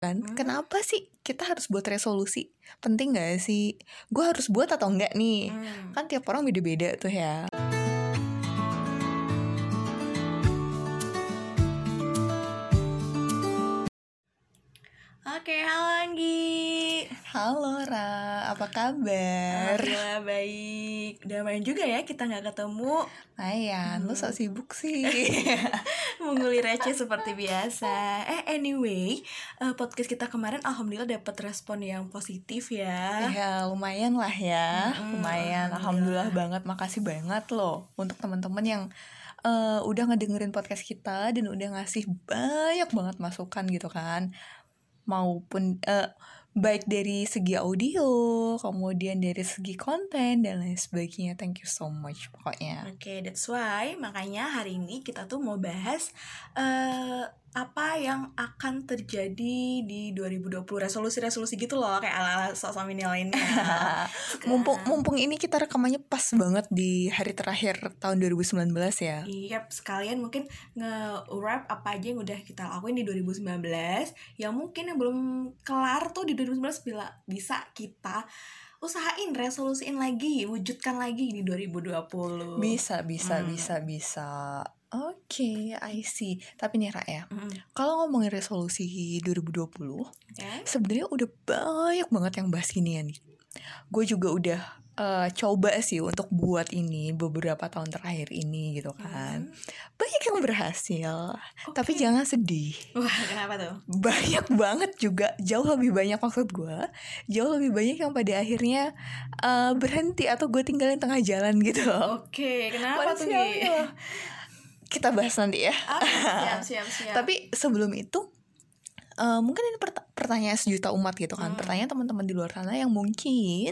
kan Hmm. kenapa sih kita harus buat resolusi penting gak sih gue harus buat atau enggak nih Hmm. kan tiap orang beda-beda tuh ya Oke, halo Anggi. Halo Ra apa kabar Alhamdulillah baik. Udah main juga ya kita nggak ketemu. Ayan, lu Hmm. sok sibuk sih Menguli receh seperti biasa. Eh anyway, eh, podcast kita kemarin alhamdulillah dapat respon yang positif ya. Ya lumayan lah ya Mm-mm, Lumayan alhamdulillah. Alhamdulillah banget Makasih banget loh Untuk teman-teman yang eh, Udah ngedengerin podcast kita Dan udah ngasih banyak banget masukan gitu kan Maupun eh, Baik dari segi audio Kemudian dari segi konten Dan lain sebagainya. Thank you so much pokoknya. Oke, that's why makanya hari ini kita tuh mau bahas eh apa yang akan terjadi di 2020 resolusi-resolusi gitu loh kayak ala-ala sosok lainnya. Mumpung mumpung ini kita rekamannya pas banget di hari terakhir tahun 2019 ya Iya, sekalian mungkin nge-wrap apa aja yang udah kita lakuin di 2019 Yang mungkin yang belum kelar tuh di 2019 bila bisa kita usahain, resolusiin lagi, wujudkan lagi di 2020 Bisa, bisa, Hmm. bisa, bisa. Oke, I see. Tapi nih Ra ya, Mm, kalau ngomongin resolusi 2020, ya. sebenarnya udah banyak banget yang bahas ginian nih. Gue juga udah eh, coba sih untuk buat ini beberapa tahun terakhir ini gitu kan. Hmm. Banyak yang berhasil, tapi Oke. jangan sedih. Wah, kenapa tuh? Banyak banget juga, jauh lebih banyak maksud gue, jauh lebih banyak yang pada akhirnya eh, berhenti atau gue tinggalin tengah jalan gitu. Oke, kenapa tuh, Manusia loh. Kita bahas nanti ya. Ah, siap, siap, siap Tapi sebelum itu eh, mungkin ini perta- pertanyaan sejuta umat gitu kan. Hmm. Pertanyaan teman-teman di luar sana yang mungkin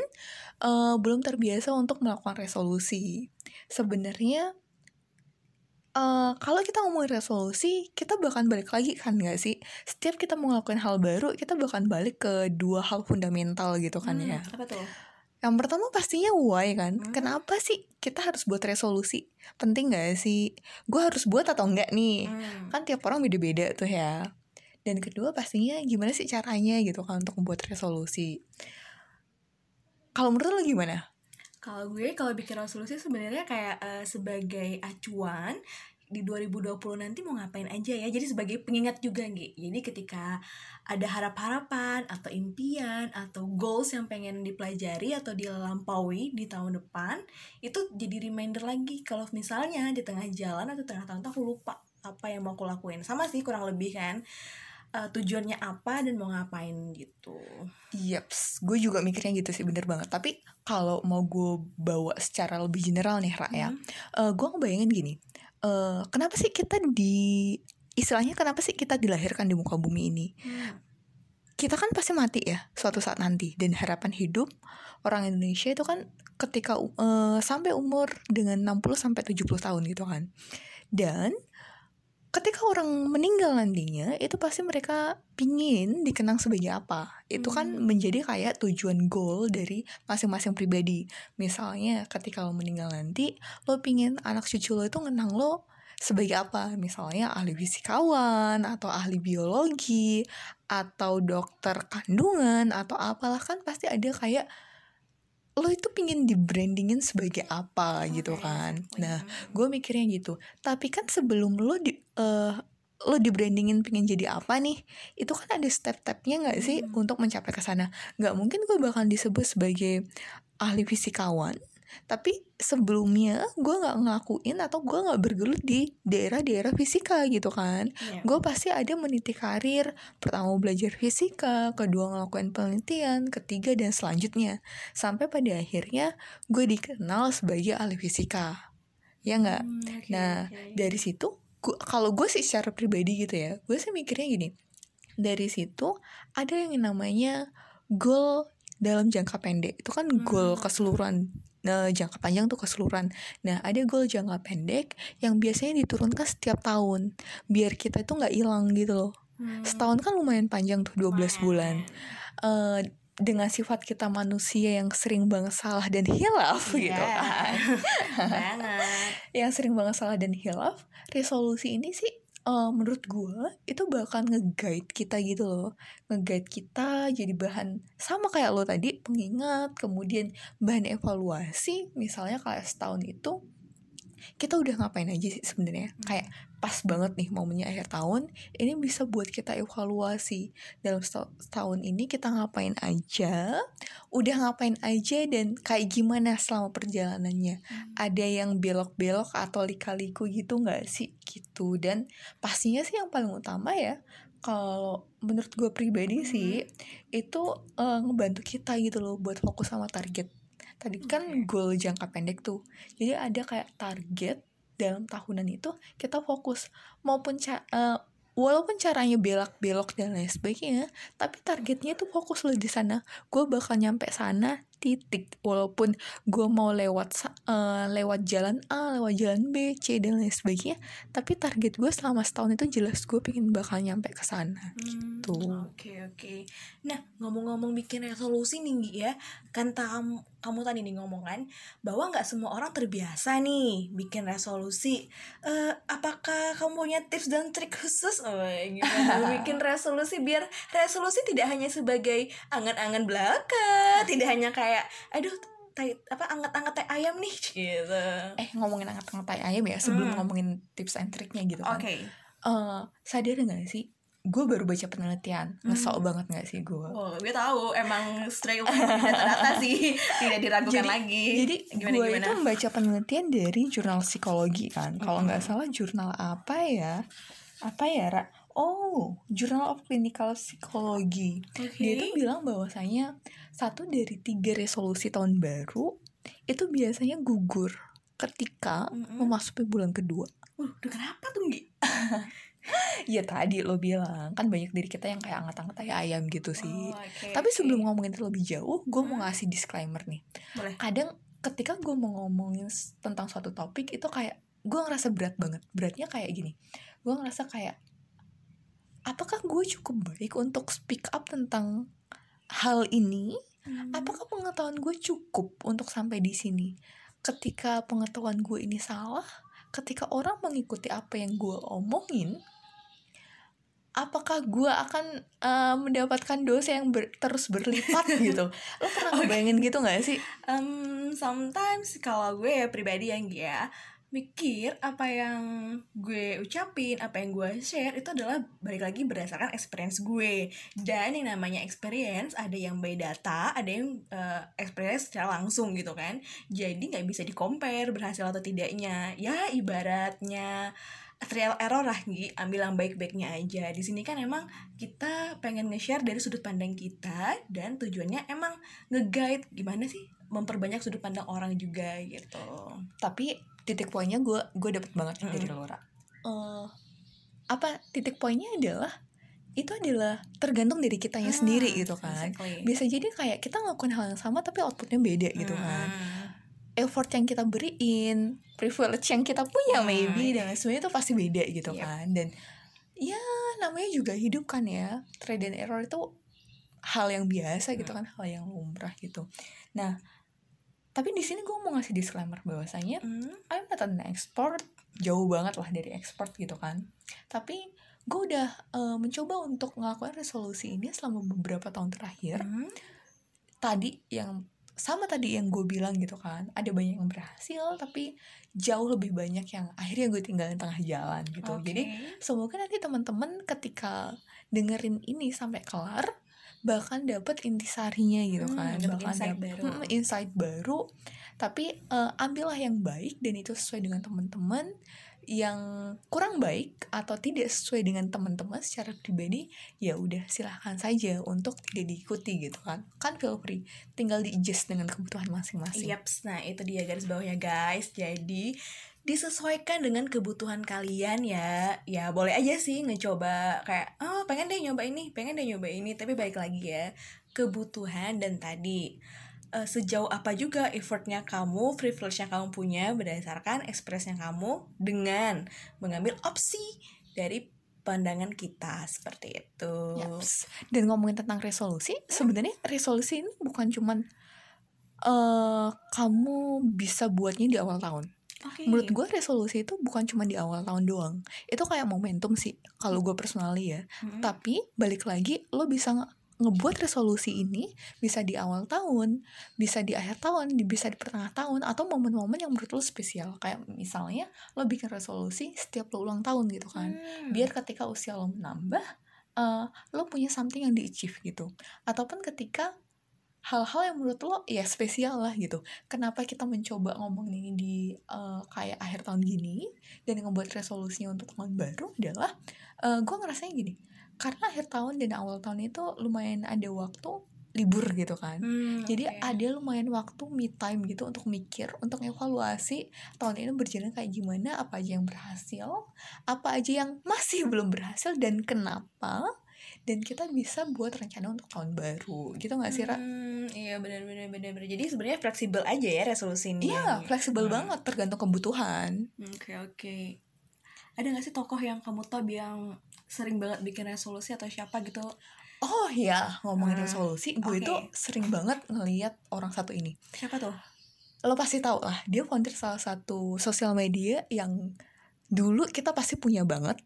eh, belum terbiasa untuk melakukan resolusi. Sebenarnya eh, kalau kita ngomongin resolusi, kita bahkan balik lagi kan gak sih? Setiap kita mau ngelakuin hal baru, kita bahkan balik ke dua hal fundamental gitu kan Hmm, ya. Apa tuh? Yang pertama pastinya why kan Hmm. Kenapa sih kita harus buat resolusi Penting gak sih Gue harus buat atau enggak nih Hmm. Kan tiap orang beda-beda tuh ya Dan kedua pastinya gimana sih caranya gitu kan Untuk membuat resolusi Kalau menurut lo gimana? Kalau gue kalau bikin resolusi sebenarnya kayak eh, sebagai acuan di 2020 nanti mau ngapain aja ya. Jadi sebagai pengingat juga Gi. Jadi ketika ada harap-harapan atau impian atau goals yang pengen dipelajari atau dilampaui di tahun depan, itu jadi reminder lagi kalau misalnya di tengah jalan atau tengah tahun tuh aku lupa apa yang mau aku lakuin. Sama sih kurang lebih kan. eh, tujuannya apa dan mau ngapain gitu. Yaps, gue juga mikirnya gitu sih bener banget Tapi kalau mau gue bawa secara lebih general nih Ra ya Hmm. eh, gue ngebayangin gini eh, kenapa sih kita di istilahnya kenapa sih kita dilahirkan di muka bumi ini Hmm. kita kan pasti mati ya suatu saat nanti dan harapan hidup orang Indonesia itu kan ketika eh, sampai umur dengan 60 sampai 70 tahun gitu kan dan ketika orang meninggal nantinya itu pasti mereka pingin dikenang sebagai apa. Itu kan Hmm. menjadi kayak tujuan goal dari masing-masing pribadi. Misalnya ketika lo meninggal nanti lo pingin anak cucu lo itu ngenang lo sebagai apa? Misalnya ahli fisikawan atau ahli biologi atau dokter kandungan atau apalah kan pasti ada kayak lo itu pingin di brandingin sebagai apa gitu Oke, kan exactly. nah Hmm. gue mikirnya gitu tapi kan sebelum lo di eh, lo di brandingin pengen jadi apa nih itu kan ada step-stepnya nggak sih Hmm. untuk mencapai ke sana nggak mungkin gue bakal disebut sebagai ahli fisikawan tapi sebelumnya gue nggak ngelakuin atau gue nggak bergelut di daerah-daerah fisika gitu kan. Iya. gue pasti ada meniti karir. Pertama belajar fisika kedua ngelakuin penelitian ketiga dan selanjutnya. Sampai pada akhirnya gue dikenal sebagai ahli fisika. Ya nggak? Hmm, oke, Nah, oke. dari situ gua- kalau gue sih secara pribadi gitu ya gue sih mikirnya gini. Dari situ ada yang namanya goal dalam jangka pendek. Itu kan goal Hmm. keseluruhan nah, jangka panjang tuh keseluruhan nah ada goal jangka pendek yang biasanya diturunkan setiap tahun biar kita itu nggak hilang gitu loh Hmm. setahun kan lumayan panjang tuh 12 bulan Lumayan. Eh, dengan sifat kita manusia yang sering banget salah dan hilaf gitu Iya. kan banget yang sering banget salah dan hilaf resolusi ini sih eh, menurut gue itu bakal nge-guide kita gitu loh. Nge-guide kita jadi bahan sama kayak lo tadi pengingat kemudian bahan evaluasi misalnya kayak setahun itu kita udah ngapain aja sih sebenarnya? Hmm. kayak pas banget nih momennya akhir tahun ini bisa buat kita evaluasi. Dalam setahun, ini kita ngapain aja udah ngapain aja dan kayak gimana selama perjalanannya. Hmm. ada yang belok-belok atau lika-liku gitu nggak sih? Gitu. Dan pastinya sih yang paling utama ya kalau menurut gue pribadi sih itu eh, ngebantu kita gitu loh buat fokus sama target tadi kan goal jangka pendek tuh. Jadi ada kayak target dalam tahunan itu kita fokus. Maupun ca- eh, walaupun caranya belak-belok dan lain sebagainya tapi targetnya tuh fokus lo di sana. Gue bakal nyampe sana titik walaupun gue mau lewat eh, lewat jalan A lewat jalan B C dan lain sebagainya tapi target gue selama setahun itu jelas gue pengen bakal nyampe ke sana Hmm, gitu. Oke oke. Nah ngomong-ngomong bikin resolusi nih ya, kan tam, kamu tadi nih ngomong kan bahwa nggak semua orang terbiasa nih bikin resolusi. Eh, apakah kamu punya tips dan trik khusus? Oh, gimana bikin resolusi biar resolusi tidak hanya sebagai angan-angan belaka, tidak hanya kayak aduh tai, apa anget-anget teh ayam nih gitu. eh ngomongin angkat-angkat tai ayam ya sebelum Hmm. ngomongin tips and triknya gitu kan Oke. eh sadar gak sih gue baru baca penelitian ngesok Hmm. banget gak sih gue Oh, gue tahu emang straight away rata-rata sih tidak diragukan Jadi- lagi. jadi gimana gue gimana? itu membaca penelitian dari jurnal psikologi kan kalau nggak Mm-mm. salah jurnal apa ya apa ya Ra? Oh Journal of Clinical Psychology dia itu bilang bahwasanya satu dari tiga resolusi tahun baru itu biasanya gugur ketika Mm-mm. memasuki bulan kedua Uh, udah kenapa tuh Nggi? ya tadi lo bilang kan banyak dari kita yang kayak angkat-angkat tai ayam gitu sih Oh, oke, Tapi sebelum ngomongin terlebih jauh, gue mau Hmm. ngasih disclaimer nih. Boleh. Kadang ketika gue mau ngomongin tentang suatu topik itu kayak gue ngerasa berat banget. Beratnya kayak gini. Gue ngerasa kayak apakah gue cukup baik untuk speak up tentang hal ini? Hmm. Apakah pengetahuan gue cukup untuk sampai di sini? Ketika pengetahuan gue ini salah, ketika orang mengikuti apa yang gue omongin, apakah gue akan eh, mendapatkan dosa yang ber- terus berlipat gitu? Lo pernah Oke. ngebayangin gitu gak sih? Um, sometimes kalau gue ya pribadi yang ya mikir apa yang gue ucapin, apa yang gue share itu adalah balik lagi berdasarkan experience gue. Dan yang namanya experience ada yang by data, ada yang eh, experience secara langsung gitu kan. Jadi nggak bisa di compare berhasil atau tidaknya. Ya ibaratnya trial error lah Gi, ambil yang baik-baiknya aja. Di sini kan emang kita pengen nge-share dari sudut pandang kita dan tujuannya emang nge-guide gimana sih memperbanyak sudut pandang orang juga gitu. Tapi titik poinnya gue gue dapet banget nih dari. Laura. Eh, apa titik poinnya adalah itu adalah tergantung dari kitanya sendiri gitu kan. Exactly. Bisa jadi kayak kita ngelakuin hal yang sama tapi outputnya beda gitu kan. Hmm. effort yang kita beriin, privilege yang kita punya Hmm, maybe dan semuanya itu pasti beda gitu Yep. kan. Dan ya namanya juga hidup kan ya. Trade and error itu hal yang biasa gitu Hmm. kan, hal yang lumrah gitu. Nah, tapi di sini gue mau ngasih disclaimer bahwasanya Hmm. I'm not an expert, jauh banget lah dari expert gitu kan. Tapi gue udah eh, mencoba untuk ngelakuin resolusi ini selama beberapa tahun terakhir Hmm. tadi yang sama tadi yang gue bilang gitu kan ada banyak yang berhasil tapi jauh lebih banyak yang akhirnya gue tinggalin tengah jalan gitu Oke. jadi semoga nanti teman-teman ketika dengerin ini sampai kelar bahkan dapat intisarinya gitu Hmm, kan bahkan insight baru. Hmm, insight baru tapi eh, ambillah yang baik dan itu sesuai dengan teman-teman yang kurang baik atau tidak sesuai dengan teman-teman secara pribadi ya udah silahkan saja untuk tidak diikuti gitu kan kan feel free tinggal di adjust dengan kebutuhan masing-masing Yaps, nah itu dia garis bawahnya guys. Jadi disesuaikan dengan kebutuhan kalian ya. Ya boleh aja sih ngecoba kayak oh pengen deh nyoba ini, pengen deh nyoba ini, tapi balik lagi ya kebutuhan dan tadi eh, sejauh apa juga effortnya kamu, privilege yang kamu punya berdasarkan ekspresinya kamu dengan mengambil opsi dari pandangan kita seperti itu. Yaps. dan ngomongin tentang resolusi sebenarnya resolusi ini bukan cuman eh kamu bisa buatnya di awal tahun Oke. menurut gue resolusi itu bukan cuma di awal tahun doang itu kayak momentum sih kalau gue personally ya Mm-mm. tapi balik lagi lo bisa nge- ngebuat resolusi ini bisa di awal tahun bisa di akhir tahun bisa di pertengah tahun atau momen-momen yang menurut lo spesial kayak misalnya lo bikin resolusi setiap lo ulang tahun gitu kan Hmm. biar ketika usia lo menambah eh, lo punya something yang di achieve gitu ataupun ketika hal-hal yang menurut lo ya spesial lah gitu kenapa kita mencoba ngomong ini di eh, kayak akhir tahun gini dan ngebuat resolusinya untuk tahun baru adalah gue ngerasanya gini karena akhir tahun dan awal tahun itu lumayan ada waktu libur gitu kan Hmm, jadi oke. ada lumayan waktu me time gitu untuk mikir, untuk evaluasi tahun ini berjalan kayak gimana, apa aja yang berhasil, apa aja yang masih belum berhasil dan kenapa. Dan kita bisa buat rencana untuk tahun baru, gitu gak sih, Ra? Hmm, iya benar benar benar benar. Jadi sebenarnya fleksibel aja ya resolusi ini. Iya, fleksibel Hmm. banget, tergantung kebutuhan. Oke oke. Ada gak sih tokoh yang kamu tahu yang sering banget bikin resolusi atau siapa gitu? Oh ya, ngomongin Hmm, resolusi, gue oke. itu sering banget ngeliat orang satu ini. Siapa tuh? Lo pasti tahu lah, dia founder salah satu sosial media yang dulu kita pasti punya banget,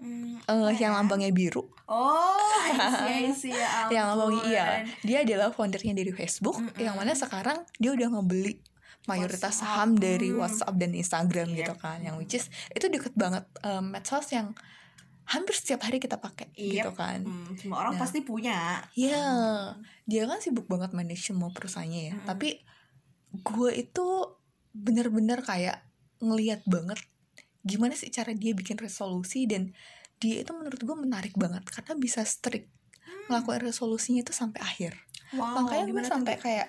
Hmm, eh, apa yang ya? lambangnya biru. Oh, I see, I see, ya yang ampun. iya dia adalah foundernya dari Facebook Mm-mm. yang mana sekarang dia udah ngebeli mayoritas WhatsApp. saham dari Hmm. WhatsApp dan Instagram Yep. gitu kan yang which is itu deket banget um, medsos yang hampir setiap hari kita pakai Yep. gitu kan Hmm, semua orang Nah. pasti punya. ya Hmm. dia kan sibuk banget manage semua perusahaannya ya Mm-mm. tapi gue itu bener-bener kayak ngeliat banget gimana sih cara dia bikin resolusi dan dia itu menurut gue menarik banget karena bisa strict Hmm. ngelakuin resolusinya itu sampai akhir Wow, makanya gue sampai Bi? kayak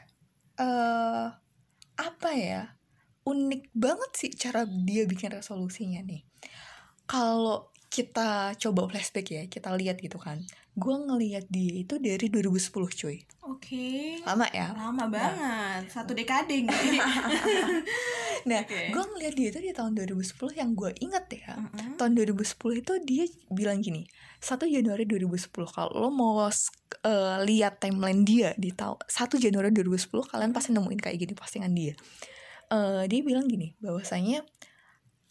eh apa ya unik banget sih cara dia bikin resolusinya nih kalau kita coba flashback ya kita lihat gitu kan gue ngelihat dia itu dari 2010 cuy Oke. lama ya Lama banget, satu dekade nih. nah Oke. gue ngelihat dia itu di tahun 2010 yang gue inget ya Mm-mm. tahun 2010 itu dia bilang gini 1 Januari 2010 kalau lo mau eh, lihat timeline dia di tahun 1 Januari 2010 kalian pasti nemuin kayak gini postingan dia Eh, dia bilang gini bahwasanya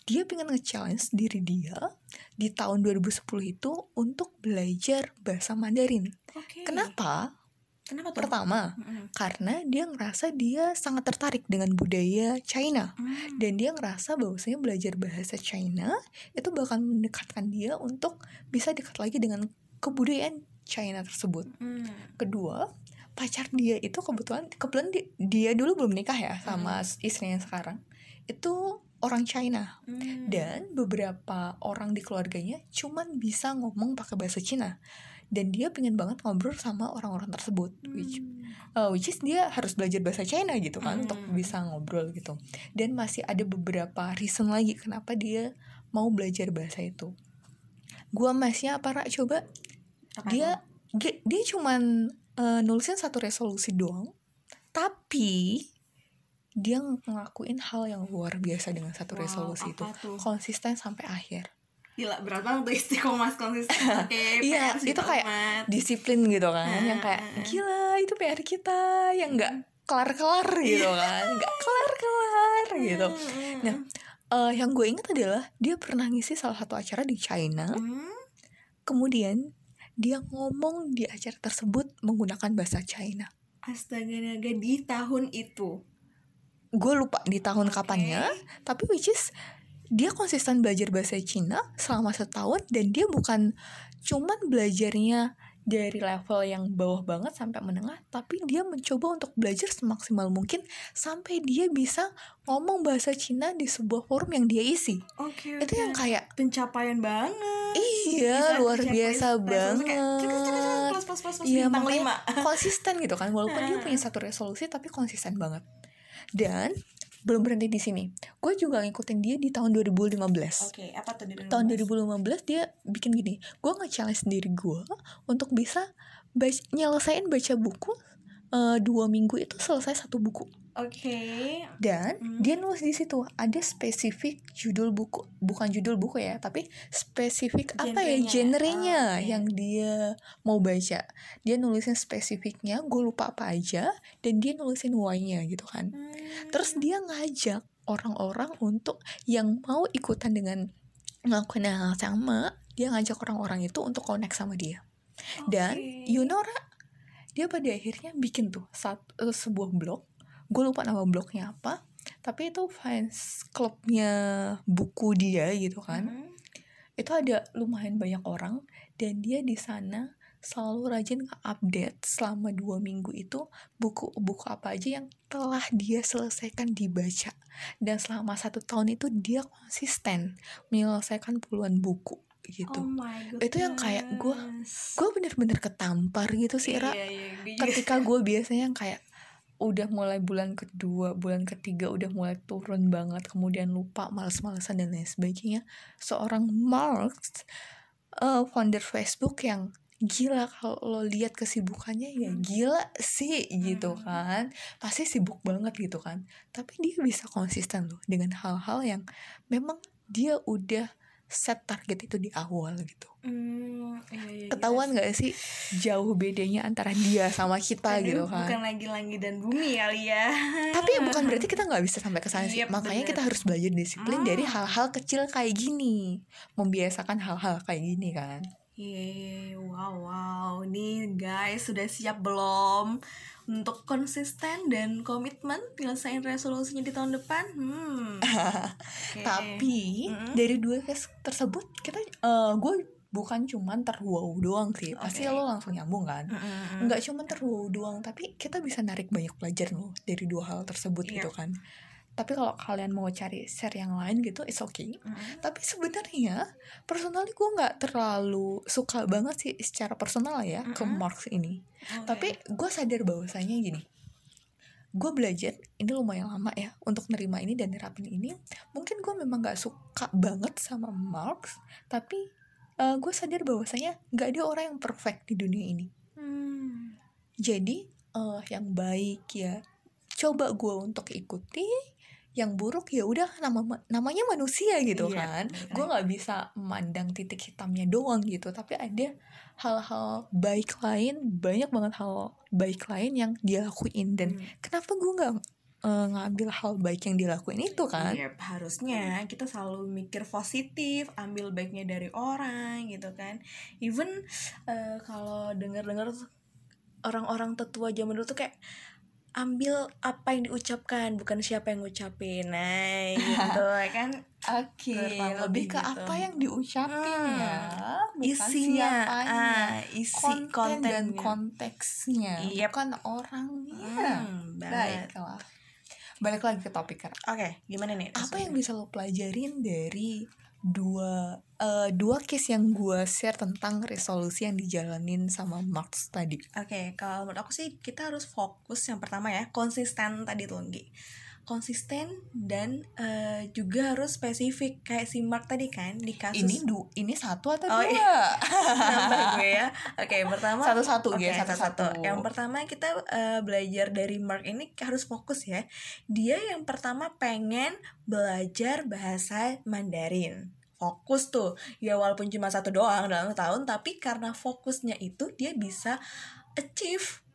dia pengen nge-challenge diri dia di tahun 2010 itu untuk belajar bahasa Mandarin. Oke. Kenapa? Kenapa tuh? Pertama, Mm-mm. karena dia ngerasa dia sangat tertarik dengan budaya China Hmm. dan dia ngerasa bahwasanya belajar bahasa China itu bakal mendekatkan dia untuk bisa dekat lagi dengan kebudayaan China tersebut. Hmm. Kedua, pacar dia itu kebetulan kebetulan dia, dia dulu belum nikah ya sama istrinya sekarang. Itu orang China Hmm. dan beberapa orang di keluarganya cuman bisa ngomong pakai bahasa Cina. Dan dia pengen banget ngobrol sama orang-orang tersebut, which Hmm. uh, which is dia harus belajar bahasa China gitu kan Hmm. untuk bisa ngobrol gitu dan masih ada beberapa reason lagi kenapa dia mau belajar bahasa itu gua masnya apa Ra? coba Apa dia dia, dia cuman uh, nulisin satu resolusi doang tapi dia ngelakuin hal yang luar biasa dengan satu Wow, resolusi itu tuh? konsisten sampai akhir Gila, berat banget tuh istiqomah konsisten. Oke, Iya, itu kayak tomat. disiplin gitu kan Nah, yang kayak gila itu PR kita yang nggak kelar-kelar gitu kan nggak kelar-kelar gitu Hmm. Nah, Eh, yang gue ingat adalah dia pernah ngisi salah satu acara di China Hmm. kemudian dia ngomong di acara tersebut menggunakan bahasa China Astaga naga di tahun itu. gue lupa di tahun Oke. kapannya tapi which is dia konsisten belajar bahasa Cina selama setahun dan dia bukan cuman belajarnya dari level yang bawah banget sampai menengah tapi dia mencoba untuk belajar semaksimal mungkin sampai dia bisa ngomong bahasa Cina di sebuah forum yang dia isi Oke. itu yang kayak pencapaian banget. iya Bisa luar biasa banget Iya makanya konsisten gitu kan walaupun dia punya satu resolusi tapi konsisten banget dan belum berhenti di sini. Gue juga ngikutin dia di tahun 2015 Oke, apa tuh di tahun 2015 dia bikin gini. Gue nge-challenge diri gue untuk bisa baca, nyelesain baca buku eh, dua minggu itu selesai satu buku Oke. dan Hmm. dia nulis di situ ada spesifik judul buku bukan judul buku ya tapi spesifik apa ya Genrenya. genrenya Ah, oke. yang dia mau baca dia nulisin spesifiknya gue lupa apa aja dan dia nulisin why-nya gitu kan Hmm. terus dia ngajak orang-orang untuk yang mau ikutan dengan ngelakuin hal yang sama dia ngajak orang-orang itu untuk connect sama dia dan Oke. you know Ra, dia pada akhirnya bikin tuh satu sebuah blog. Gue lupa nama blognya apa tapi itu fans clubnya buku dia gitu kan. Mhm. itu ada lumayan banyak orang dan dia di sana selalu rajin update selama dua minggu itu buku-buku apa aja yang telah dia selesaikan dibaca. Dan selama satu tahun itu dia konsisten menyelesaikan puluhan buku gitu Oh my Itu yang kayak goodness. gue bener-bener ketampar gitu sih Ra Iya, iya, gue juga. ketika gue biasanya yang kayak udah mulai bulan kedua, bulan ketiga udah mulai turun banget, kemudian lupa, males-malesan dan lain sebagainya. Seorang Mark, eh, founder Facebook yang gila kalau lo lihat kesibukannya ya Hmm. gila sih gitu Hmm. kan pasti sibuk banget gitu kan tapi dia bisa konsisten loh dengan hal-hal yang memang dia udah set target itu di awal gitu. Hmm, iya, iya, ketahuan nggak sih jauh bedanya antara dia sama kita Aduh, gitu kan? bukan lagi langit dan bumi kali ya. Tapi ya bukan berarti kita nggak bisa sampai ke sana sih. Yep, makanya bener. kita harus belajar disiplin dari Hmm. hal-hal kecil kayak gini. Membiasakan hal-hal kayak gini kan Yeay, wow wow Nih guys, sudah siap belum Untuk konsisten dan komitmen Nyelesain resolusinya di tahun depan? Hmm Oke. tapi Mm-mm. dari dua case tersebut kita eh gue bukan cuman terwow doang sih pasti Oke. lo langsung nyambung kan nggak cuman terwow doang tapi kita bisa narik banyak pelajaran loh dari dua hal tersebut Iya. gitu kan tapi kalau kalian mau cari share yang lain gitu it's okay Mm-mm. tapi sebenarnya personally gue nggak terlalu suka banget sih secara personal ya ke Mm-mm. Marx ini Oke. tapi gue sadar bahwasanya gini gue belajar ini lumayan lama ya untuk nerima ini dan nerapin ini mungkin gue memang nggak suka banget sama Marx tapi gue sadar bahwasanya nggak ada orang yang perfect di dunia ini Hmm. jadi eh, yang baik ya coba gue untuk ikuti yang buruk ya udah nama namanya manusia gitu Iya, kan gue nggak bisa memandang titik hitamnya doang gitu tapi ada hal-hal baik lain banyak banget hal baik lain yang dia lakuin dan Hmm. kenapa gue nggak eh, ngambil hal baik yang dia lakuin itu kan Yep, harusnya kita selalu mikir positif, ambil baiknya dari orang gitu kan. Even eh, kalau dengar-dengar orang-orang tetua zaman dulu tuh kayak ambil apa yang diucapkan bukan siapa yang ngucapin nah gitu ya kan Oke, Kurang lebih ke gitu. apa yang diucapin Hmm. ya, bukan isinya siapanya. ah, isi konten, dan kontennya. konteksnya, Yep. bukan orangnya. Hmm. Baiklah. Balik lagi ke topik. Oke, gimana nih? Apa yang bisa lo pelajarin dari dua eh, dua case yang gue share tentang resolusi yang dijalanin sama Marx tadi? Oke, kalau menurut aku sih kita harus fokus yang pertama ya, konsisten tadi tuh. Konsisten dan eh, juga harus spesifik kayak si Mark tadi kan di kasus Ini du ini satu atau Oh, dua? iya. nambah gue ya. Oke, pertama Satu-satu Oke, ya, satu-satu. Yang pertama kita eh, belajar dari Mark ini harus fokus ya. Dia yang pertama pengen belajar bahasa Mandarin. Fokus tuh. Ya walaupun cuma satu doang dalam tahun, tapi karena fokusnya itu dia bisa achieve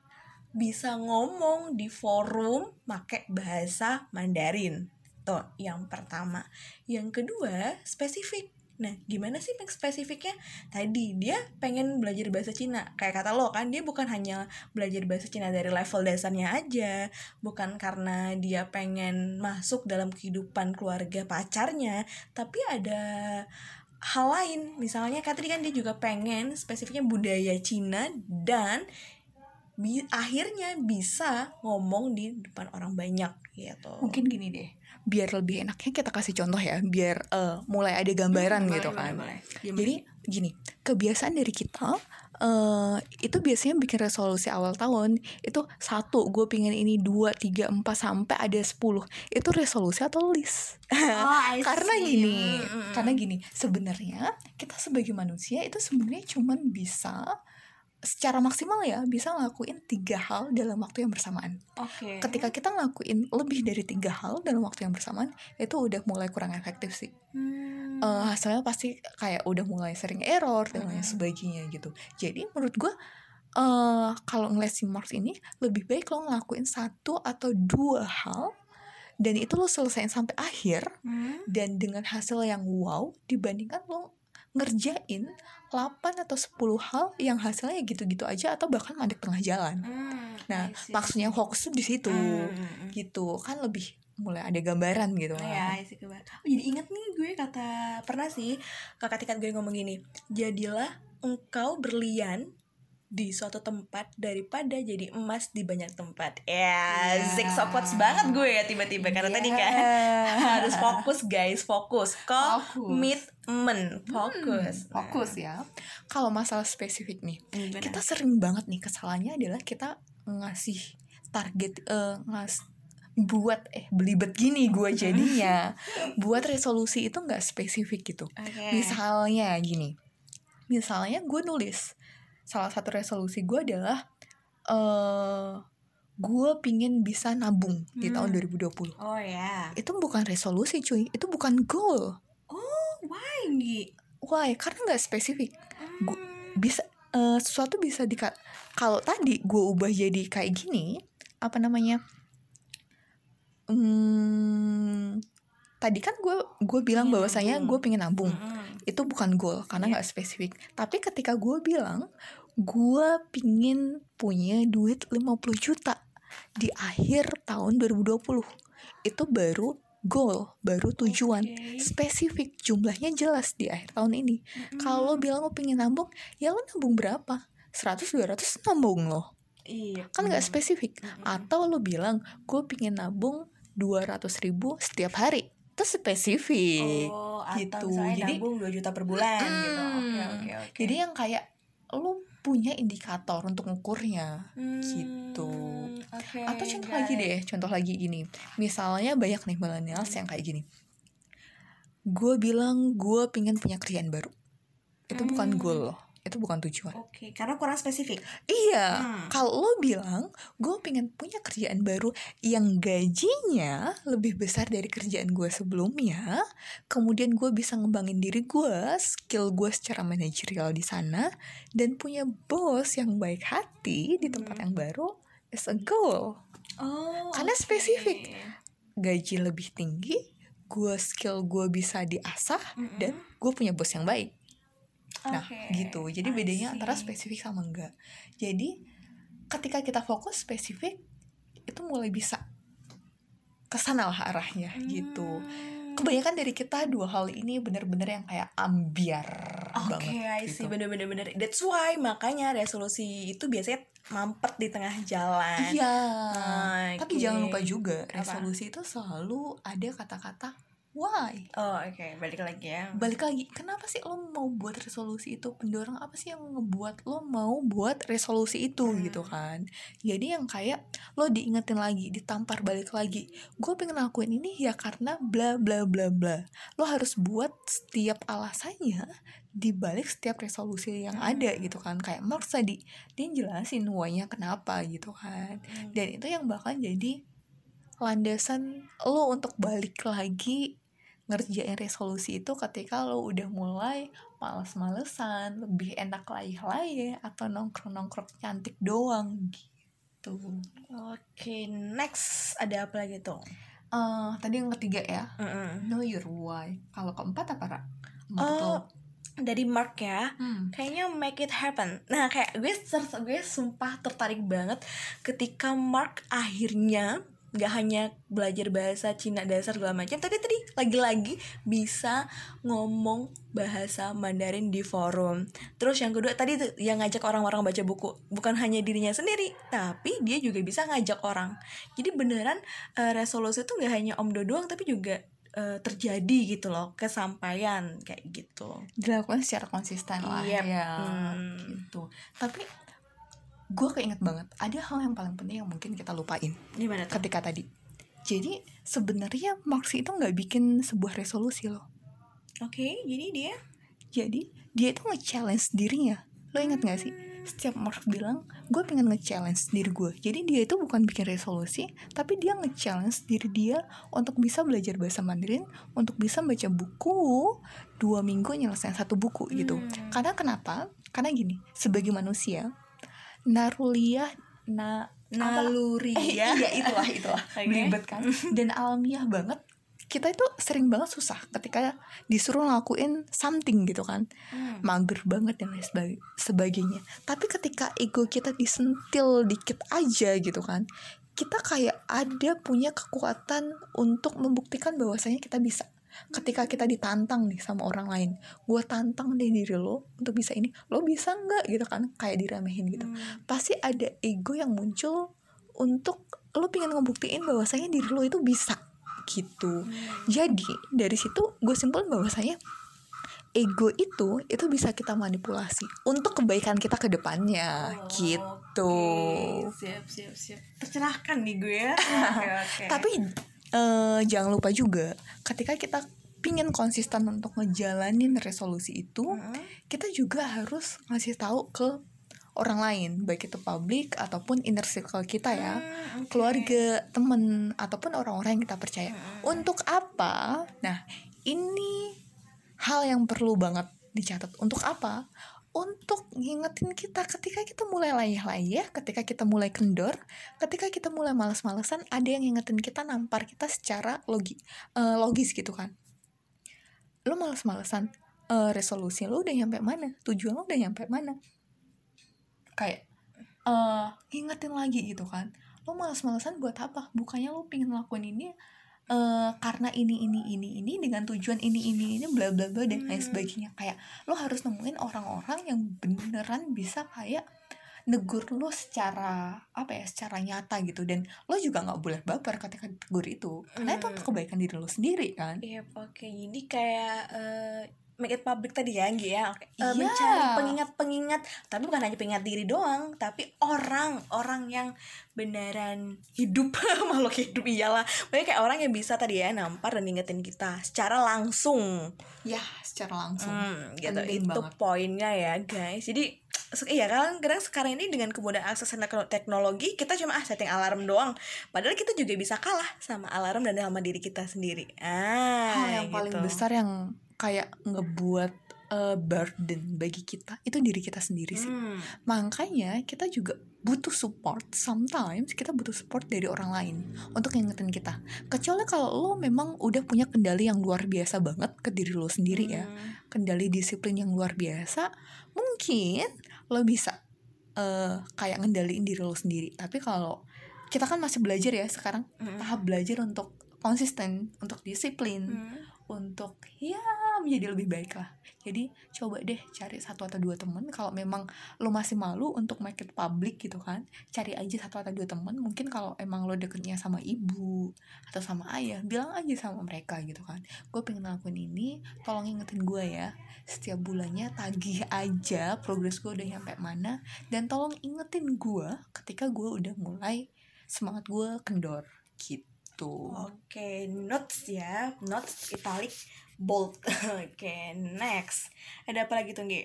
bisa ngomong di forum pakai bahasa Mandarin. Tuh, yang pertama. Yang kedua, spesifik. Nah, gimana sih spesifiknya? Tadi dia pengen belajar bahasa Cina. Kayak kata lo kan, dia bukan hanya belajar bahasa Cina dari level dasarnya aja, bukan karena dia pengen masuk dalam kehidupan keluarga pacarnya, tapi ada hal lain. Misalnya kata tadi kan dia juga pengen spesifiknya budaya Cina dan bi- akhirnya bisa ngomong di depan orang banyak gitu. Mungkin gini deh, biar lebih enaknya kita kasih contoh ya, biar eh, mulai ada gambaran Hmm, gitu boleh, kan. boleh, boleh. Gimana? Jadi gini, kebiasaan dari kita eh itu biasanya bikin resolusi awal tahun itu satu gue pingin ini dua tiga empat sampai ada 10 itu resolusi atau list Oh, karena gini mm. karena gini sebenarnya kita sebagai manusia itu sebenarnya cuman bisa secara maksimal ya bisa ngelakuin tiga hal dalam waktu yang bersamaan Oke. ketika kita ngelakuin lebih dari tiga hal dalam waktu yang bersamaan itu udah mulai kurang efektif sih Hmm. eh, hasilnya pasti kayak udah mulai sering error dan lain Mm-mm. sebagainya gitu. Jadi menurut gue eh kalau ngeliat si Marx ini lebih baik lo ngelakuin satu atau dua hal dan itu lo selesaiin sampai akhir Hmm. dan dengan hasil yang wow dibandingkan lo ngerjain 8 atau 10 hal yang hasilnya gitu-gitu aja atau bahkan mandek tengah jalan. Hmm, Nah, maksudnya fokus tuh di situ. Hmm, hmm, hmm. Gitu. Kan lebih mulai ada gambaran gitu kan. ya, isi kebar. Oh, jadi inget nih gue kata pernah sih kakak tingkat gue ngomong gini, jadilah engkau berlian di suatu tempat daripada jadi emas di banyak tempat. Ya, six of quotes banget gue ya tiba-tiba karena tadi kan harus fokus guys, fokus. Komitmen, fokus. Hmm, fokus ya. Kalau masalah spesifik nih, Nah, kita sering banget nih kesalahannya adalah kita ngasih target eh, ngas buat eh belibet gini gue jadinya buat resolusi itu nggak spesifik gitu Oke. misalnya gini misalnya gue nulis salah satu resolusi gue adalah eh gue pingin bisa nabung di Hmm. tahun 2020 Oh ya. itu bukan resolusi cuy itu bukan goal Oh, why why karena nggak spesifik Hmm. bisa eh, sesuatu bisa di kalau tadi gue ubah jadi kayak gini apa namanya hmm, tadi kan gue gue bilang Iya, bahwasanya gue pengen nabung Mm-mm. itu bukan goal karena Iya. nggak spesifik tapi ketika gue bilang gue pingin punya duit 50 juta di akhir tahun 2020 itu baru goal baru tujuan Oke. spesifik jumlahnya jelas di akhir tahun ini Mm-mm. kalau bilang lo pengen nabung ya lo nabung berapa 100 200 nabung lo Iya. kan nggak spesifik Mm-mm. atau lo bilang gue pengen nabung 200 ribu setiap hari itu spesifik Oh, gitu. Jadi- nabung 2 juta per bulan gitu. Oke, Mm. oke, oke. jadi yang kayak lo punya indikator untuk ngukurnya Hmm, gitu. Oke. atau contoh lagi deh contoh lagi gini misalnya banyak nih millennials yang kayak gini gue bilang gue pingin punya kerjaan baru itu bukan Hmm. goal loh itu bukan tujuan Oke, karena kurang spesifik. iya Hmm. kalau lo bilang gue pengen punya kerjaan baru yang gajinya lebih besar dari kerjaan gue sebelumnya kemudian gue bisa ngembangin diri gue skill gue secara manajerial di sana dan punya bos yang baik hati di tempat Hmm. yang baru is a goal Oh. Karena oke. spesifik. gaji lebih tinggi gue skill gue bisa diasah Mm-mm. dan gue punya bos yang baik nah Oke, gitu jadi bedanya antara spesifik sama enggak jadi ketika kita fokus spesifik itu mulai bisa ke sana lah arahnya gitu Hmm. kebanyakan dari kita dua hal ini bener-bener yang kayak ambiar Oke, banget I see. gitu. Bener-bener bener. That's why makanya resolusi itu biasanya mampet di tengah jalan. Iya. Oke. Tapi jangan lupa juga Apa? resolusi itu selalu ada kata-kata why. Oh, oke. Balik lagi ya. Balik lagi, kenapa sih lo mau buat resolusi itu? Pendorong apa sih yang ngebuat lo mau buat resolusi itu Hmm. gitu kan? Jadi yang kayak lo diingetin lagi, ditampar balik lagi. Gue pengen lakuin ini ya karena bla bla bla bla. Lo harus buat setiap alasannya di balik setiap resolusi yang Hmm. ada gitu kan. Kayak Mark tadi, dia jelasin why-nya kenapa gitu kan Hmm. dan itu yang bakal jadi landasan lo untuk balik lagi ngerjain resolusi itu ketika lo udah mulai males-malesan lebih enak layah-layah atau nongkrong-nongkrong cantik doang gitu Oke, next ada apa lagi tuh? Eh tadi yang ketiga ya Mm-mm. know your why kalau keempat apa Ra? Oh, lo? dari Mark ya. Hmm. Kayaknya make it happen. Nah, kayak gue gue sumpah tertarik banget ketika Mark akhirnya nggak hanya belajar bahasa Cina dasar segala macam, tapi tadi lagi-lagi bisa ngomong bahasa Mandarin di forum. Terus yang kedua tadi tuh yang ngajak orang-orang baca buku, bukan hanya dirinya sendiri, tapi dia juga bisa ngajak orang. Jadi beneran eh, resolusi itu nggak hanya Om Do doang, tapi juga eh, terjadi gitu loh, kesampaian kayak gitu. dilakukan secara konsisten lah Yep. ya Hmm. gitu tapi gue keinget banget ada hal yang paling penting yang mungkin kita lupain Gimana tuh? ketika tadi jadi sebenarnya Marx itu nggak bikin sebuah resolusi loh. Oke, jadi dia? Jadi dia itu nge-challenge dirinya. Lo ingat gak sih? Setiap Marx bilang gue pengen nge-challenge diri gue jadi dia itu bukan bikin resolusi tapi dia nge-challenge diri dia untuk bisa belajar bahasa Mandarin untuk bisa baca buku dua minggu nyelesain satu buku gitu. Hmm. karena kenapa? Karena gini sebagai manusia naruliah na naluri Eh, ya. iya itulah itulah. Belibet kan. Dan alamiah banget kita itu sering banget susah ketika disuruh ngelakuin something gitu kan. Hmm. mager banget dan lain sebagainya. Tapi ketika ego kita disentil dikit aja gitu kan kita kayak ada punya kekuatan untuk membuktikan bahwasanya kita bisa ketika kita ditantang nih sama orang lain gue tantang deh diri lo untuk bisa ini lo bisa nggak gitu kan kayak diremehin gitu Hmm. pasti ada ego yang muncul untuk lo pengen ngebuktiin bahwasanya diri lo itu bisa gitu Hmm. jadi dari situ gue simpulin bahwasanya ego itu itu bisa kita manipulasi untuk kebaikan kita ke depannya Oh, gitu. Oke, siap siap siap tercerahkan nih gue ya oke oke Tapi eh, jangan lupa juga ketika kita pingin konsisten untuk ngejalanin resolusi itu, Hmm. kita juga harus ngasih tahu ke orang lain, baik itu publik ataupun inner circle kita ya. Hmm, oke. keluarga, temen, ataupun orang-orang yang kita percaya. Hmm. Untuk apa? Nah, ini hal yang perlu banget dicatat. Untuk apa? Untuk ngingetin kita ketika kita mulai layah-layah, ketika kita mulai kendor, ketika kita mulai males-malesan, ada yang ngingetin kita nampar kita secara logi, eh, logis gitu kan. Lo males-malesan, eh, resolusi lo udah nyampe mana? Tujuan lo udah nyampe mana? Kayak eh ngingetin lagi gitu kan lo malas-malasan buat apa bukannya lo pengen ngelakuin ini eh karena ini ini ini ini dengan tujuan ini ini ini bla bla bla dan lain Hmm. sebagainya kayak lo harus nemuin orang-orang yang beneran bisa kayak negur lo secara apa ya secara nyata gitu dan lo juga nggak boleh baper ketika ditegur itu karena itu Hmm. untuk kebaikan diri lo sendiri kan Iya, oke. Jadi kayak eh, make it public tadi ya, Anggi ya. Oke. Eh, Iya. Mencari pengingat-pengingat, tapi bukan hanya pengingat diri doang, tapi orang-orang yang beneran hidup makhluk hidup iyalah. Makanya kayak orang yang bisa tadi ya nampar dan ngingetin kita secara langsung. ya secara langsung Hmm, gitu. Penting Itu banget. poinnya ya, guys. Jadi iya kan kadang sekarang ini dengan kemudahan akses tekno- teknologi kita cuma ah setting alarm doang padahal kita juga bisa kalah sama alarm dan sama diri kita sendiri ah hal yang paling gitu. besar yang kayak ngebuat eh, burden bagi kita itu diri kita sendiri sih Hmm. makanya kita juga butuh support sometimes kita butuh support dari orang lain untuk ngingetin kita kecuali kalau lo memang udah punya kendali yang luar biasa banget ke diri lo sendiri ya Hmm. kendali disiplin yang luar biasa mungkin lo bisa eh, kayak ngendaliin diri lo sendiri tapi kalau kita kan masih belajar ya sekarang Hmm. tahap belajar untuk konsisten untuk disiplin Hmm. untuk ya menjadi lebih baik lah jadi coba deh cari satu atau dua temen. Kalau memang lo masih malu untuk make it public gitu kan cari aja satu atau dua temen. Mungkin kalau emang lo deketnya sama ibu atau sama ayah bilang aja sama mereka gitu kan. Gue pengen ngelakuin ini tolong ingetin gue ya. Setiap bulannya tagih aja progres gue udah nyampe mana. Dan tolong ingetin gue ketika gue udah mulai semangat gue kendor gitu. Oke, notes ya, notes italic bold. Oke, next. Ada apa lagi tuh, Nggi?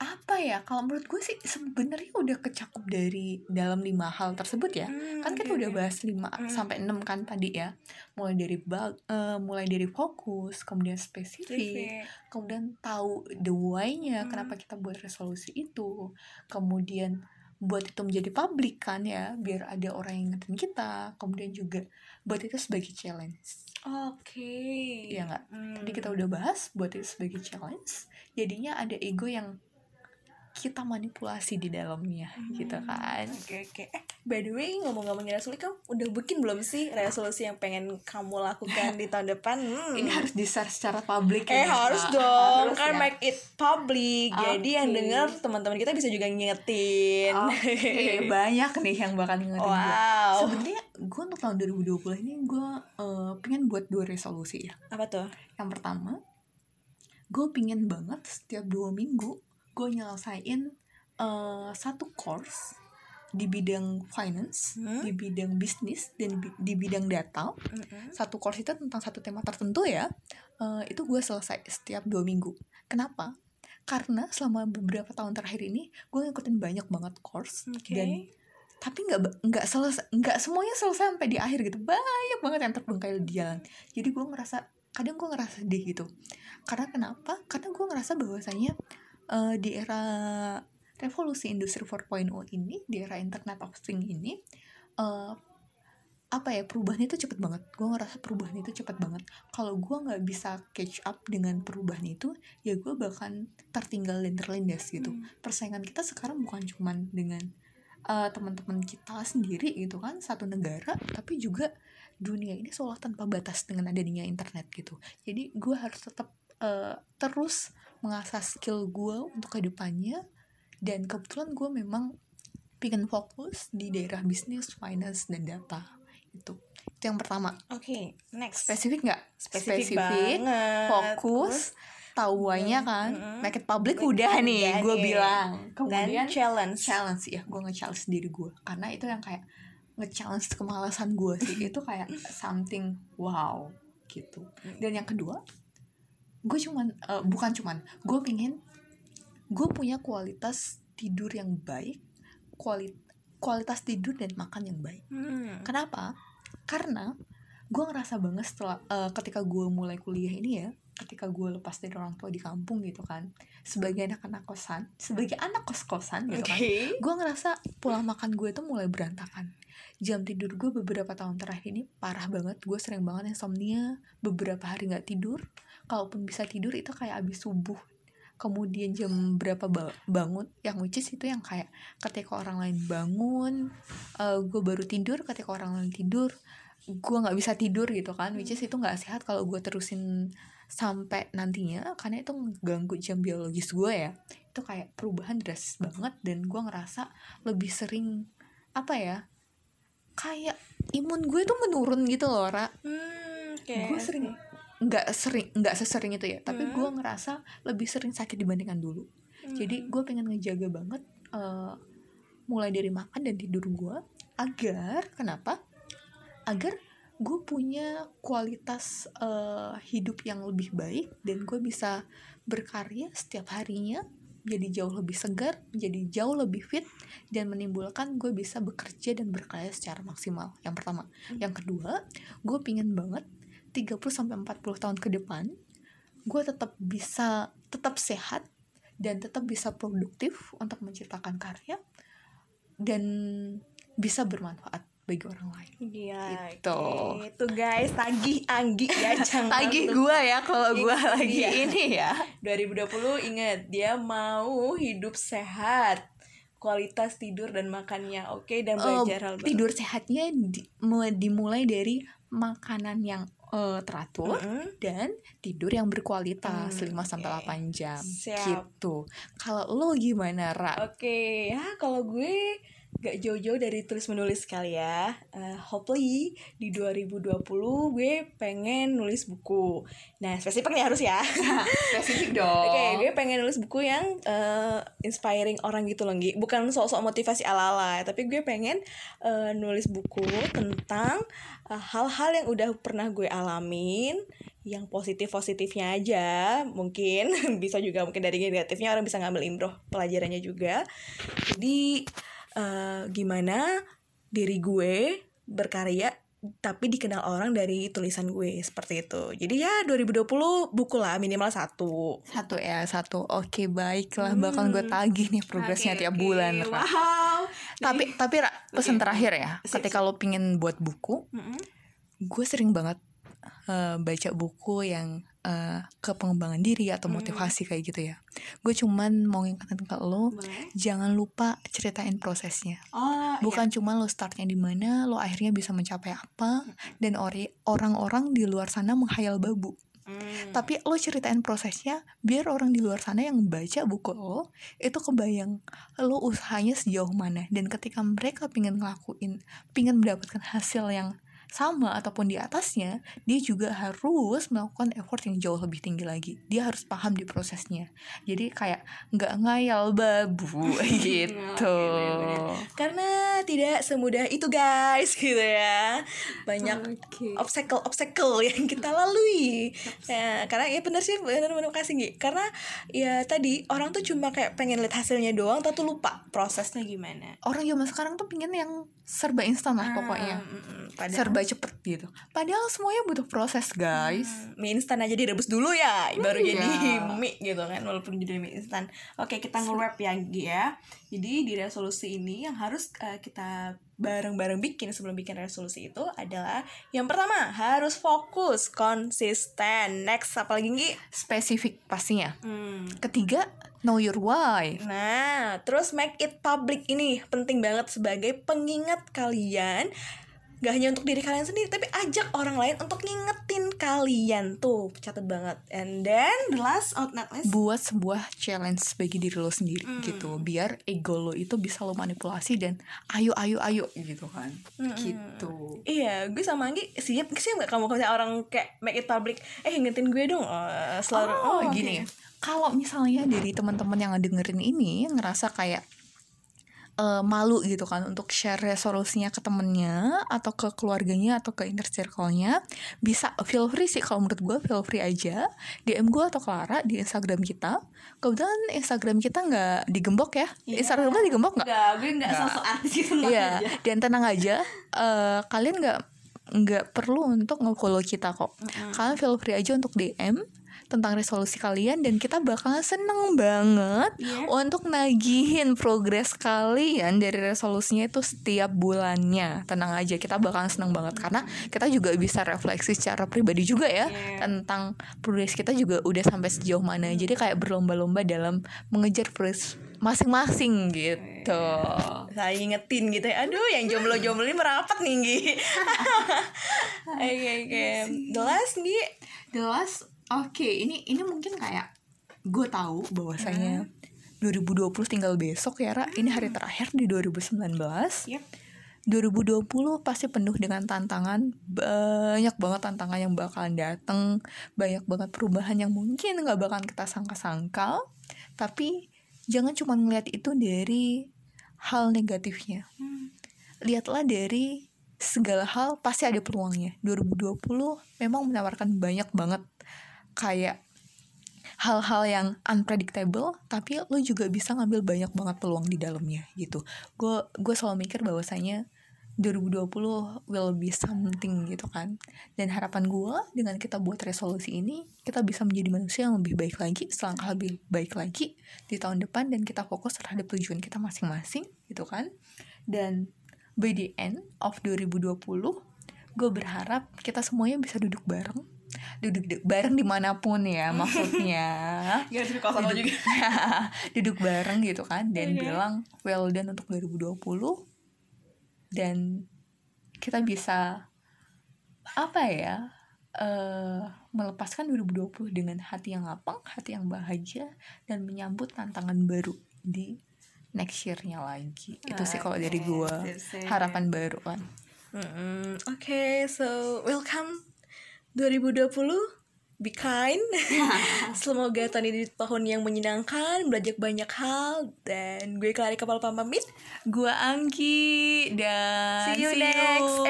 apa ya kalau menurut gue sih sebenarnya udah kecakup dari dalam lima hal tersebut ya Hmm, kan kita udah bahas 5 Hmm. sampai 6 kan tadi ya mulai dari bag, eh, mulai dari fokus kemudian spesifik Spesifik. kemudian tahu the why-nya Hmm. kenapa kita buat resolusi itu kemudian buat itu menjadi publik kan ya biar ada orang yang ngertiin kita kemudian juga buat itu sebagai challenge Oke. Iya nggak? Hmm. tadi kita udah bahas buat itu sebagai challenge jadinya ada ego yang kita manipulasi di dalamnya gitu Hmm, kan Oke oke. Eh, by the way ngomong-ngomongin resolusi, kamu udah bikin belum sih resolusi yang pengen kamu lakukan di tahun depan? Hmm. ini harus di share secara publik Eh ya, harus Kak. dong, Harus kan ya. make it public. Jadi yang Oke. denger teman-teman kita bisa juga ngingetin. Oke, banyak nih yang bakal ngingetin wow. sebenarnya gue untuk tahun 2020 ini gue eh, pengen buat dua resolusi ya Apa tuh? yang pertama gue pengen banget setiap dua minggu gue nyelesain eh, satu course di bidang finance Hmm? di bidang bisnis dan di bidang data. Mm-mm. satu course itu tentang satu tema tertentu ya. Eh, itu gue selesai setiap dua minggu. Kenapa? Karena selama beberapa tahun terakhir ini gue ngikutin banyak banget course Oke. dan tapi nggak nggak selesai nggak semuanya selesai sampai di akhir gitu. Banyak banget yang terbengkalai di jalan. Jadi gue ngerasa kadang gue ngerasa sedih gitu. Karena kenapa? Karena gue ngerasa bahwasanya eh, di era revolusi industri 4.0 ini di era internet of things ini eh, apa ya perubahan itu cepet banget. Gue ngerasa perubahan itu cepet banget. Kalau gue nggak bisa catch up dengan perubahan itu ya gue bahkan tertinggal dan terlindas gitu. Hmm. persaingan kita sekarang bukan cuman dengan eh, teman-teman kita sendiri gitu kan satu negara tapi juga dunia ini seolah tanpa batas dengan adanya internet gitu. Jadi gue harus tetap eh, terus mengasah skill gue untuk ke depannya dan kebetulan gue memang pengen fokus di daerah bisnis, finance, dan data itu itu yang pertama. Oke, next. spesifik nggak? Spesifik banget. fokus tahuannya Mm, kan? mm-mm. make it public Make it udah public, nih ya, gue nih. bilang. Dan kemudian challenge. challenge ya gue nge-challenge diri gue karena itu yang kayak nge-challenge kemalasan gue sih. Itu kayak something wow gitu. Dan yang kedua gue cuman eh, bukan cuman gue pingin gue punya kualitas tidur yang baik kuali- kualitas tidur dan makan yang baik Hmm. Kenapa? Karena gue ngerasa banget setelah eh, ketika gue mulai kuliah ini ya, ketika gue lepas dari orang tua di kampung gitu kan, sebagai anak-anak kosan, sebagai anak kos-kosan gitu Oke. kan, gue ngerasa pola makan gue itu mulai berantakan. Jam tidur gue beberapa tahun terakhir ini parah banget, gue sering banget insomnia, beberapa hari nggak tidur, kalaupun bisa tidur itu kayak abis subuh. Kemudian jam berapa ba- bangun, yang which is itu yang kayak ketika orang lain bangun, gue baru tidur ketika orang lain tidur gue nggak bisa tidur gitu kan which is itu nggak sehat kalau gue terusin sampai nantinya karena itu ganggu jam biologis gue ya itu kayak perubahan drastis banget dan gue ngerasa lebih sering apa ya kayak imun gue tuh menurun gitu loh Ra Hmm, oke. gue sering nggak sering nggak sesering itu ya tapi Hmm. gue ngerasa lebih sering sakit dibandingkan dulu Hmm. jadi gue pengen ngejaga banget eh, mulai dari makan dan tidur gue agar kenapa agar gue punya kualitas eh, hidup yang lebih baik dan gue bisa berkarya setiap harinya jadi jauh lebih segar, menjadi jauh lebih fit dan menimbulkan gue bisa bekerja dan berkarya secara maksimal. Yang pertama, yang kedua, gue pingin banget 30 sampai 40 tahun ke depan gue tetap bisa tetap sehat dan tetap bisa produktif untuk menciptakan karya dan bisa bermanfaat bagi orang lain. Gila, Gitu. Itu guys, tagih Anggi ya, jangan Tagih gue ya kalau gue Iya. lagi ini ya. 2020 ingat dia mau hidup sehat, kualitas tidur dan makannya oke dan Eh, belajar hal baru. tidur sehatnya di- mu- dimulai dari makanan yang eh, teratur Mm-mm. dan tidur yang berkualitas Hmm, 5 sampai oke. 8 jam Siap. gitu. Kalau lo gimana, Ra? Oke, ya kalau gue gak jauh-jauh dari tulis menulis kali ya. Eh, hopefully di 2020 gue pengen nulis buku. Nah, spesifik nih harus ya. Spesifik dong. Oke, gue pengen nulis buku yang eh, inspiring orang gitu loh, Gi. Bukan sok-sok motivasi ala-ala, tapi gue pengen eh, nulis buku tentang hal-hal yang udah pernah gue alamin, yang positif-positifnya aja, mungkin bisa juga mungkin dari negatifnya orang bisa ngambil imbroh pelajarannya juga. Jadi eh, gimana diri gue berkarya tapi dikenal orang dari tulisan gue seperti itu. Jadi ya 2020 buku lah minimal satu. Satu ya, satu. Oke, baiklah. Bakal gue Hmm. tagih nih progresnya Oke, tiap oke. bulan, Ra. Wow. Tapi tapi Ra, pesan Oke. terakhir ya. Sip, Ketika lo pingin buat buku, Mm-mm. gue sering banget eh, baca buku yang eh, ke pengembangan diri atau Hmm. motivasi kayak gitu ya. Gue cuman mau ngingetin ke lo, Boleh. jangan lupa ceritain prosesnya. Oh, Bukan cuma lo startnya di mana, lo akhirnya bisa mencapai apa, Hmm. dan ori- orang-orang di luar sana menghayal babu. Hmm. Tapi lo ceritain prosesnya, biar orang di luar sana yang baca buku lo, itu kebayang lo usahanya sejauh mana. Dan ketika mereka pingin ngelakuin, pingin mendapatkan hasil yang sama ataupun di atasnya, dia juga harus melakukan effort yang jauh lebih tinggi lagi. Dia harus paham di prosesnya. Jadi kayak nggak ngayal babu gitu. Karena tidak semudah itu guys gitu ya. Banyak obstacle obstacle yang kita lalui. Ya, karena ya bener sih bener-bener kasih Gi. Karena ya tadi orang tuh cuma kayak pengen lihat hasilnya doang, tapi prosesnya gimana. Orang zaman sekarang tuh pingin yang serba instan lah pokoknya. Ah, mm, mm. Padahal- serba serba cepet gitu. Padahal semuanya butuh proses guys. Hmm, mie instan aja direbus dulu ya baru Iya. jadi mie gitu kan walaupun jadi mie instan. Oke kita nge-wrap ya ya. Jadi di resolusi ini yang harus eh, kita bareng-bareng bikin sebelum bikin resolusi itu adalah yang pertama harus fokus konsisten. Next apa lagi Gi? Spesifik pastinya. Hmm. ketiga know your why. Nah, terus make it public ini penting banget sebagai pengingat kalian Gak hanya untuk diri kalian sendiri, tapi ajak orang lain untuk ngingetin kalian. Tuh, catat banget. And then, the last out not least buat sebuah challenge bagi diri lo sendiri Hmm. gitu. Biar ego lo itu bisa lo manipulasi dan ayo ayo ayo gitu kan. Hmm. gitu. Iya, gue sama Anggi siap siap gak kamu kalau orang kayak make it public Eh, ingetin gue dong oh, Selalu, oh, oke. gini kalau misalnya dari teman-teman yang dengerin ini ngerasa kayak eh, malu gitu kan untuk share resolusinya ke temennya atau ke keluarganya atau ke inner circle-nya bisa feel free sih kalau menurut gue feel free aja DM gue atau Clara di Instagram kita kebetulan Instagram kita nggak digembok ya Iya. Instagram kita digembok nggak Enggak, gue gak Nggak. sosok artis gitu Iya, aja. dan tenang aja, eh, kalian nggak nggak perlu untuk nge-follow kita kok. Mm-mm. Kalian feel free aja untuk DM tentang resolusi kalian dan kita bakalan seneng banget Iya. untuk nagihin progres kalian dari resolusinya itu setiap bulannya. Tenang aja, kita bakalan seneng banget karena kita juga bisa refleksi secara pribadi juga ya Iya. tentang progres kita juga udah sampai sejauh mana. Jadi kayak berlomba-lomba dalam mengejar progres masing-masing gitu. saya ingetin gitu ya aduh yang jomblo-jomblo ini merapat nih oke oke the last Gi The last, oke ini ini mungkin kayak gue tahu bahwasanya 2020 tinggal besok ya Ra. Ini hari terakhir di 2019. Yep. 2020 pasti penuh dengan tantangan. Banyak banget tantangan yang bakalan dateng. Banyak banget perubahan yang mungkin nggak bakalan kita sangka-sangka tapi jangan cuma ngeliat itu dari hal negatifnya. Lihatlah dari segala hal pasti ada peluangnya. 2020 memang menawarkan banyak banget kayak hal-hal yang unpredictable tapi lo juga bisa ngambil banyak banget peluang di dalamnya gitu. Gue gue selalu mikir bahwasanya 2020 will be something gitu kan. Dan harapan gue dengan kita buat resolusi ini kita bisa menjadi manusia yang lebih baik lagi selangkah lebih baik lagi di tahun depan dan kita fokus terhadap tujuan kita masing-masing gitu kan. Dan by the end of 2020 gue berharap kita semuanya bisa duduk bareng duduk duduk bareng di mana pun ya maksudnya kosan lo juga duduk bareng gitu kan dan Oke. bilang well done untuk 2020 dan kita bisa apa ya eh melepaskan 2020 dengan hati yang lapang, hati yang bahagia dan menyambut tantangan baru di next year-nya lagi. Itu sih kalau dari gua harapan baru kan. Mm-mm. Oke, so welcome 2020. Be kind. Semoga tahun ini tahun yang menyenangkan, belajar banyak hal dan gue Klari Kapal pamit. Gua Anggi dan See you next